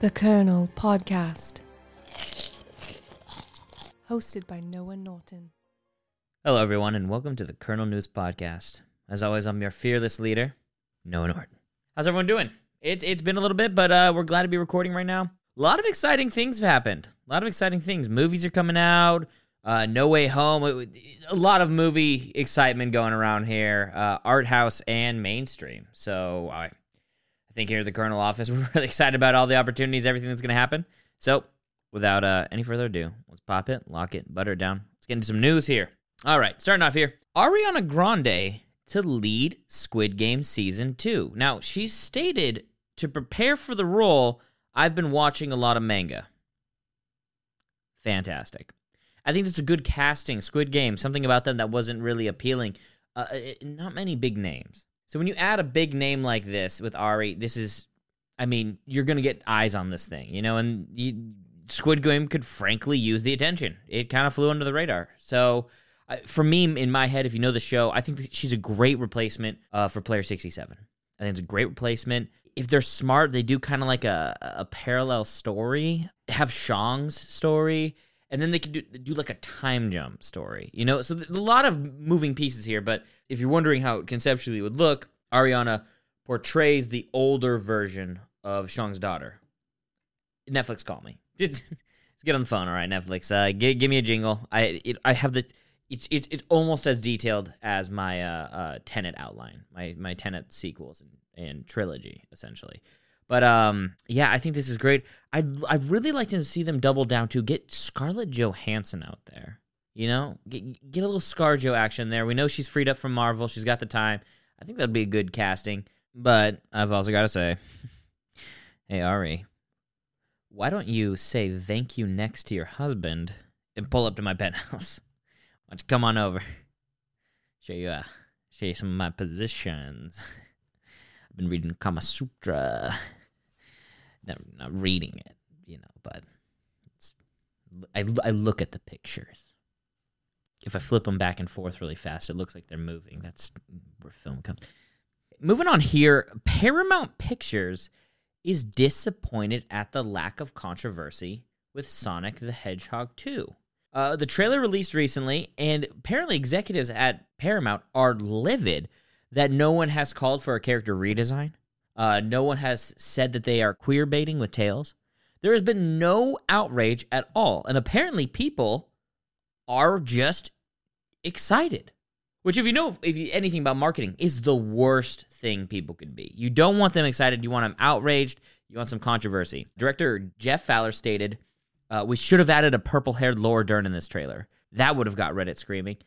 The Kernel Podcast. Hosted by Noah Norton. Hello, everyone, and welcome to the Kernel News Podcast. As always, I'm your fearless leader, Noah Norton. How's everyone doing? It's it's been a little bit, but uh, we're glad to be recording right now. A lot of exciting things have happened. A lot of exciting things. Movies are coming out. Uh, no Way Home. A lot of movie excitement going around here, uh, art house and mainstream. So I, I think here at the Kernel office, we're really excited about all the opportunities, everything that's going to happen. So without uh, any further ado, let's pop it, lock it, butter it down. Let's get into some news here. All right, starting off here. Ariana Grande to lead Squid Game season two. Now, she's stated to prepare for the role, I've been watching a lot of manga. Fantastic. I think it's a good casting. Squid Game, something about them that wasn't really appealing. Uh, it, not many big names. So when you add a big name like this with Ari, this is, I mean, you're gonna get eyes on this thing, you know. And you, Squid Game could frankly use the attention. It kind of flew under the radar. So uh, for me, in my head, if you know the show, I think she's a great replacement uh, for Player 67. I think it's a great replacement. If they're smart, they do kind of like a, a parallel story, have Shang's story, and then they could do, do like a time jump story, you know? So a lot of moving pieces here, but if you're wondering how it conceptually would look, Ariana portrays the older version of Shang's daughter. Netflix, call me. Just, get on the phone, all right, Netflix. Uh, give, give me a jingle. I it, I have the it's it's it's almost as detailed as my uh, uh outline, my my Tenet sequels and, and trilogy essentially. But um, yeah, I think this is great. I I really like to see them double down to get Scarlett Johansson out there. You know, get get a little ScarJo action there. We know she's freed up from Marvel. She's got the time. I think that'd be a good casting. But I've also got to say, hey Ari, why don't you say thank you next to your husband and pull up to my penthouse? Why don't you come on over? Show you uh, show you some of my positions. I've been reading Kama Sutra not, not reading it, you know, but it's, I, I look at the pictures. If I flip them back and forth really fast, it looks like they're moving. That's where film comes. Moving on here, Paramount Pictures is disappointed at the lack of controversy with Sonic the Hedgehog 2. Uh, the trailer released recently, and apparently executives at Paramount are livid that no one has called for a character redesign. Uh, no one has said that they are queer baiting with Tails. There has been no outrage at all. And apparently, people are just excited. Which, if you know if you, anything about marketing, is the worst thing people could be. You don't want them excited. You want them outraged. You want some controversy. Director Jeff Fowler stated, uh, "We should have added a purple-haired Laura Dern in this trailer. That would have got Reddit screaming."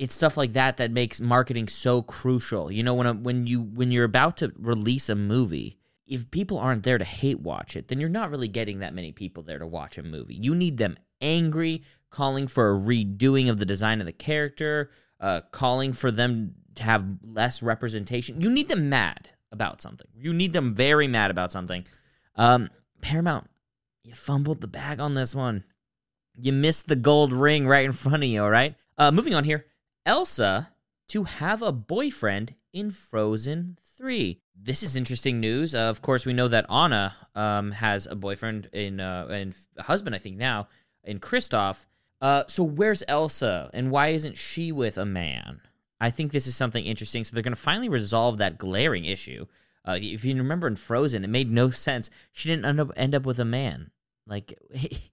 It's stuff like that that makes marketing so crucial. You know, when a, when you when you're about to release a movie, if people aren't there to hate watch it, then you're not really getting that many people there to watch a movie. You need them angry, calling for a redoing of the design of the character, uh, calling for them to have less representation. You need them mad about something. You need them very mad about something. Um, Paramount, you fumbled the bag on this one. You missed the gold ring right in front of you, all right? Uh, moving on here. Elsa to have a boyfriend in Frozen 3. This is interesting news. Uh, of course, we know that Anna um, has a boyfriend in uh, and a husband, I think now, in Kristoff. Uh, so where's Elsa, and why isn't she with a man? I think this is something interesting. So they're going to finally resolve that glaring issue. Uh, if you remember in Frozen, it made no sense. She didn't end up end up with a man. Like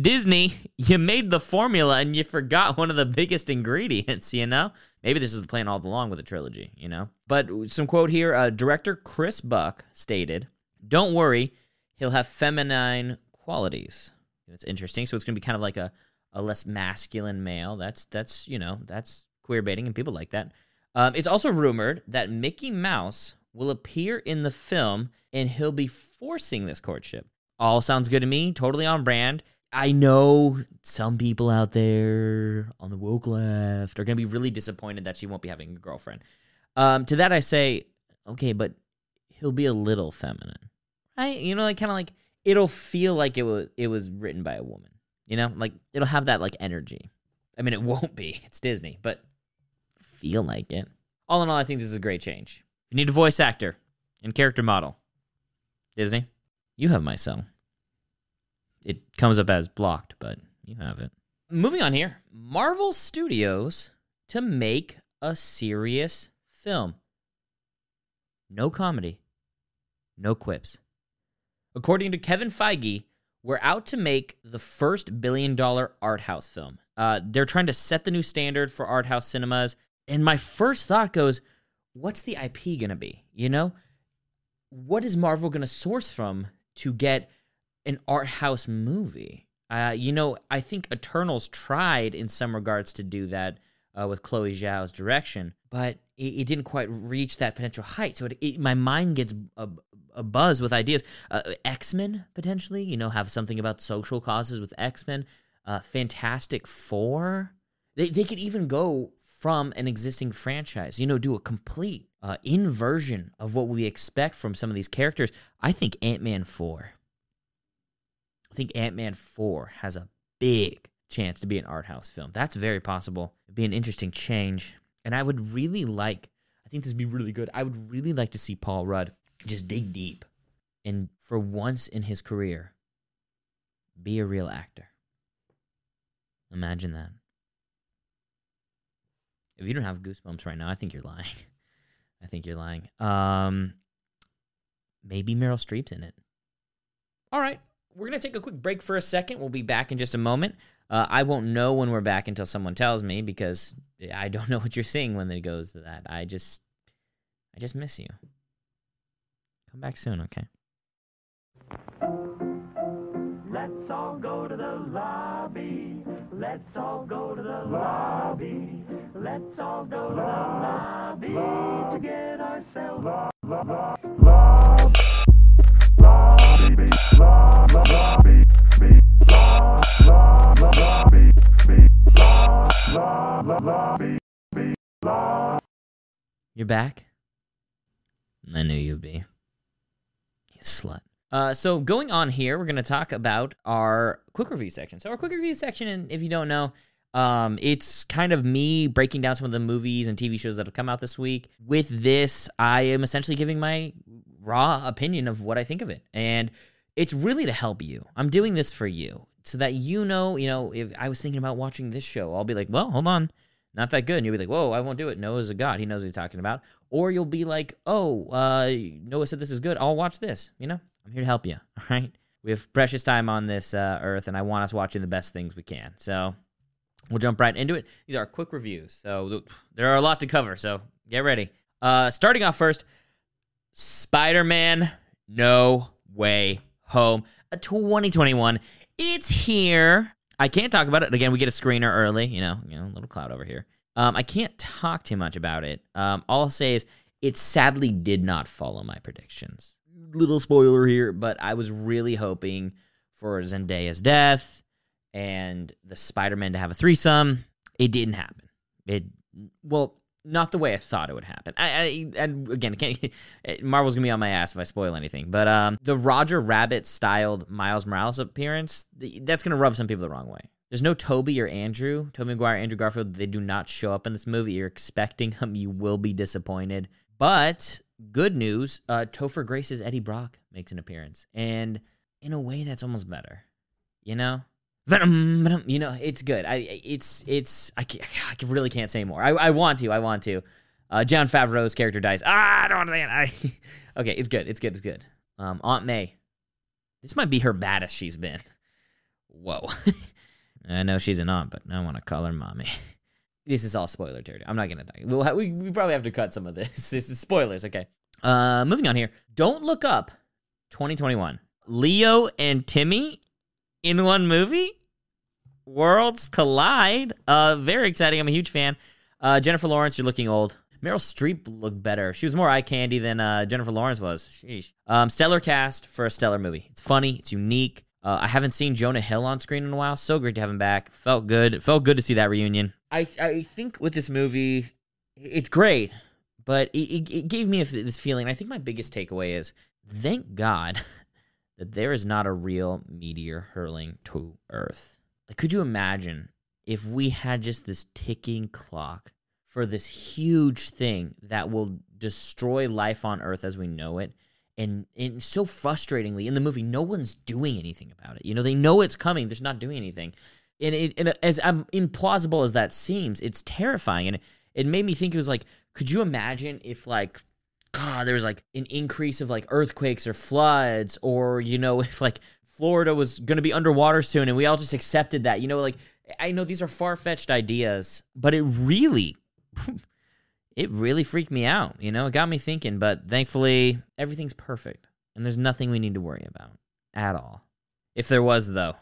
Disney, you made the formula and you forgot one of the biggest ingredients, you know? Maybe this is the plan all along with a trilogy, you know? But some quote here uh, director Chris Buck stated, Don't worry, he'll have feminine qualities. That's interesting. So it's going to be kind of like a, a less masculine male. That's, that's you know, that's queer baiting and people like that. Um, it's also rumored that Mickey Mouse will appear in the film and he'll be forcing this courtship. All sounds good to me, totally on brand. I know some people out there on the woke left are going to be really disappointed that she won't be having a girlfriend. Um, to that, I say, okay, but he'll be a little feminine, right? You know, like kind of like it'll feel like it was it was written by a woman. You know, like it'll have that like energy. I mean, it won't be. It's Disney, but feel like it. All in all, I think this is a great change. You need a voice actor and character model. Disney, You have my cell. It comes up as blocked, but you have it. Moving on here Marvel Studios to make a serious film. No comedy, no quips. According to Kevin Feige, we're out to make the first billion dollar art house film. Uh, they're trying to set the new standard for art house cinemas. And my first thought goes, what's the IP going to be? You know, what is Marvel going to source from to get an art house movie? Uh, you know, I think Eternals tried in some regards to do that uh, with Chloe Zhao's direction, but it, it, didn't quite reach that potential height. So it, it, my mind gets a, a buzz with ideas. Uh, X Men potentially, you know, have something about social causes with X Men. Uh, Fantastic Four. They they could even go from an existing franchise. You know, do a complete uh, inversion of what we expect from some of these characters. I think Ant Man four. I think Ant Man four has a big chance to be an art house film. That's very possible. It'd be an interesting change, and I would really like. I think this would be really good. I would really like to see Paul Rudd just dig deep and for once in his career be a real actor. Imagine that. If you don't have goosebumps right now, I think you're lying. I think you're lying. Um maybe Meryl Streep's in it. All right. We're going to take a quick break for a second. We'll be back in just a moment. Uh, I won't know when we're back until someone tells me because I don't know what you're seeing when it goes to that. I just I just miss you. Come back soon, okay? Let's all go to the lobby. Let's all go to the lobby. Let's all go to the lobby to get ourselves You're back? I knew you'd be You slut. Uh, so going on here, we're going to talk about our quick review section. So our quick review section, and if you don't know, um, it's kind of me breaking down some of the movies and TV shows that have come out this week. With this, I am essentially giving my raw opinion of what I think of it, and it's really to help you. I'm doing this for you, so that you know, you know, if I was thinking about watching this show, I'll be like, well, hold on, not that good. And you'll be like, whoa, I won't do it. Noah's a god. He knows what he's talking about. Or you'll be like, oh, uh, Noah said this is good. I'll watch this. You know, I'm here to help you. All right. We have precious time on this uh, earth, and I want us watching the best things we can. So we'll jump right into it. These are quick reviews. So there are a lot to cover. So get ready. Uh, starting off first Spider Man No Way Home, 2021. It's here. I can't talk about it. Again, we get a screener early, you know, you know, a little cloud over here. Um, I can't talk too much about it. Um, all I'll say is it sadly did not follow my predictions. Little spoiler here, but I was really hoping for Zendaya's death and the Spider-Man to have a threesome. It didn't happen. It well, not the way I thought it would happen. I, I and again, Marvel's gonna be on my ass if I spoil anything. But um, the Roger Rabbit styled Miles Morales appearance that's gonna rub some people the wrong way. There's no Tobey or Andrew. Tobey Maguire, Andrew Garfield, they do not show up in this movie. You're expecting them, you will be disappointed. But good news, uh, Topher Grace's Eddie Brock makes an appearance, and in a way, that's almost better. You know, Venom. You know, it's good. I, it's, it's. I, can't, I really can't say more. I, I want to. I want to. Uh, Jon Favreau's character dies. Ah, I don't want to. I, okay, it's good. It's good. It's good. Um, Aunt May. This might be her baddest she's been. Whoa. I know she's an aunt, but I want to call her mommy. This is all spoiler territory. I'm not gonna die. We'll ha- we we probably have to cut some of this. This is spoilers. Okay. Uh, moving on here. Don't look up. 2021. Leo and Timmy in one movie. Worlds collide. Uh, very exciting. I'm a huge fan. Uh, Jennifer Lawrence, you're looking old. Meryl Streep looked better. She was more eye candy than uh, Jennifer Lawrence was. Sheesh. Um, stellar cast for a stellar movie. It's funny. It's unique. Uh, I haven't seen Jonah Hill on screen in a while. So great to have him back. Felt good. It felt good to see that reunion. I I think with this movie, it's great, but it, it, it gave me this feeling. I think my biggest takeaway is thank God that there is not a real meteor hurling to Earth. Like, could you imagine if we had just this ticking clock for this huge thing that will destroy life on Earth as we know it? And, and so frustratingly in the movie, no one's doing anything about it. You know, they know it's coming, they're not doing anything. And, it, and as um, implausible as that seems, it's terrifying. And it, it made me think it was like, could you imagine if like God, there was like an increase of like earthquakes or floods, or you know, if like Florida was going to be underwater soon and we all just accepted that. You know, like I know these are far fetched ideas, but it really, it really freaked me out. You know, it got me thinking, but thankfully everything's perfect and there's nothing we need to worry about at all. If there was, though,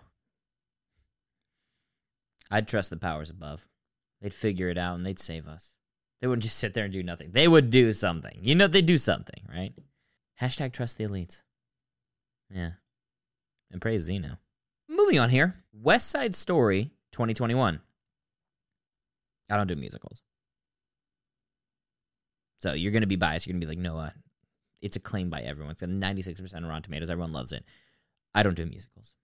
I'd trust the powers above. They'd figure it out and they'd save us. They wouldn't just sit there and do nothing. They would do something. You know, they do something, right? Hashtag trust the elites. Yeah. And praise Zeno. Moving on here West Side Story 2021. I don't do musicals. So you're going to be biased. You're going to be like, no, uh, it's acclaimed by everyone. It's got 96% on Rotten Tomatoes. Everyone loves it. I don't do musicals.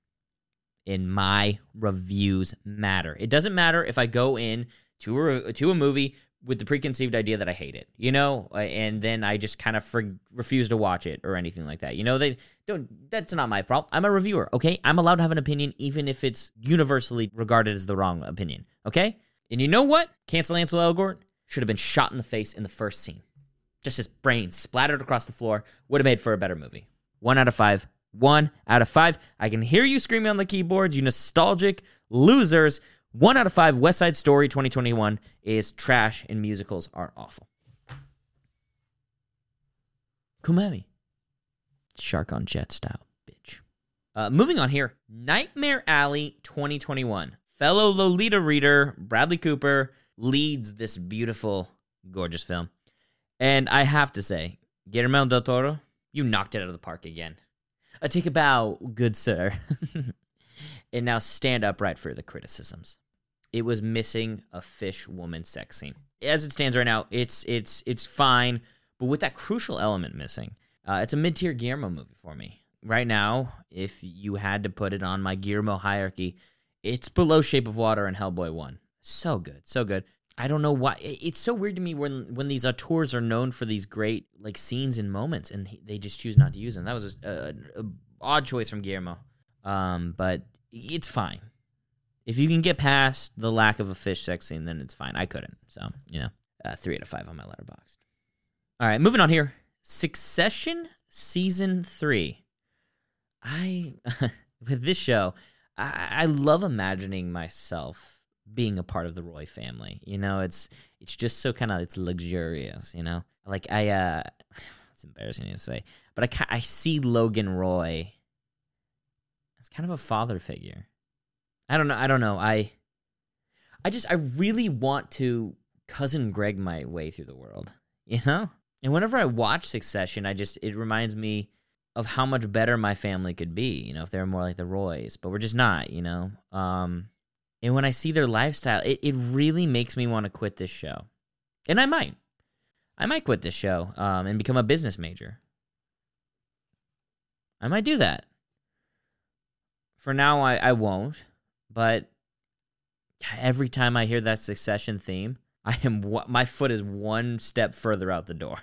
In my reviews matter. It doesn't matter if I go in to a, to a movie with the preconceived idea that I hate it, you know, uh, and then I just kind of refuse to watch it or anything like that. You know, they don't. That's not my problem. I'm a reviewer, okay? I'm allowed to have an opinion, even if it's universally regarded as the wrong opinion, okay? And you know what? Cancel Ansel Elgort should have been shot in the face in the first scene. Just his brain splattered across the floor would have made for a better movie. One out of five. One out of five. I can hear you screaming on the keyboards, you nostalgic losers. One out of five West Side Story 2021 is trash and musicals are awful. Kumami. Shark on jet style, bitch. Uh, moving on here Nightmare Alley 2021. Fellow Lolita reader Bradley Cooper leads this beautiful, gorgeous film. And I have to say, Guillermo del Toro, you knocked it out of the park again. A take a bow, good sir. and now stand upright for the criticisms it was missing a fish woman sex scene. As it stands right now, it's it's it's fine, but with that crucial element missing, uh, it's a mid tier Guillermo movie for me right now. If you had to put it on my Guillermo hierarchy, it's below Shape of Water and Hellboy One. So good, so good. I don't know why. It's so weird to me when when these auteurs are known for these great like scenes and moments, and they just choose not to use them. That was a, a, a odd choice from Guillermo, um, but it's fine if you can get past the lack of a fish sex scene, then it's fine. I couldn't. So, you know, uh, three out of five on my Letterboxd. All right, moving on here. Succession season three. I, with this show, I, I love imagining myself being a part of the Roy family. You know, it's it's just so kind of it's luxurious. You know, like I, uh it's embarrassing to say, but I I see Logan Roy as kind of a father figure I don't know. I don't know. I I just I really want to cousin Greg my way through the world, you know? And whenever I watch Succession, I just it reminds me of how much better my family could be, you know, if they were more like the Roys, but we're just not, you know. Um and when I see their lifestyle, it, it really makes me want to quit this show. And I might. I might quit this show um, and become a business major. I might do that. For now, I, I won't. But every time I hear that Succession theme, I am my foot is one step further out the door.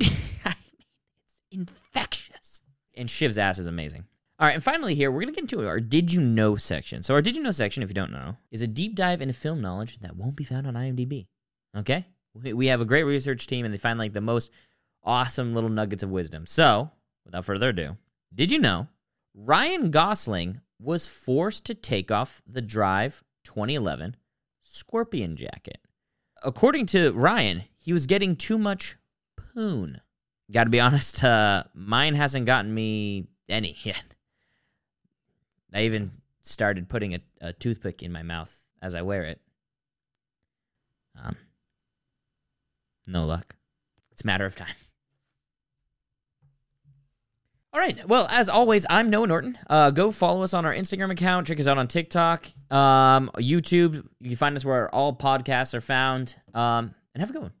it's infectious. And Shiv's ass is amazing. All right, and finally here, we're going to get into our Did You Know section. So, our Did You Know section, if you don't know, is a deep dive into film knowledge that won't be found on IMDb. Okay? We have a great research team, and they find like the most awesome little nuggets of wisdom. So, without further ado, did you know Ryan Gosling was forced to take off the Drive 2011 Scorpion jacket. According to Ryan, he was getting too much poon. Gotta be honest, uh, mine hasn't gotten me any yet. I even started putting a, a toothpick in my mouth as I wear it. Um, no luck. It's a matter of time. All right. Well, as always, I'm Noah Norton. Uh, go follow us on our Instagram account. Check us out on TikTok, um, YouTube. You can find us where all podcasts are found. Um, and have a good one.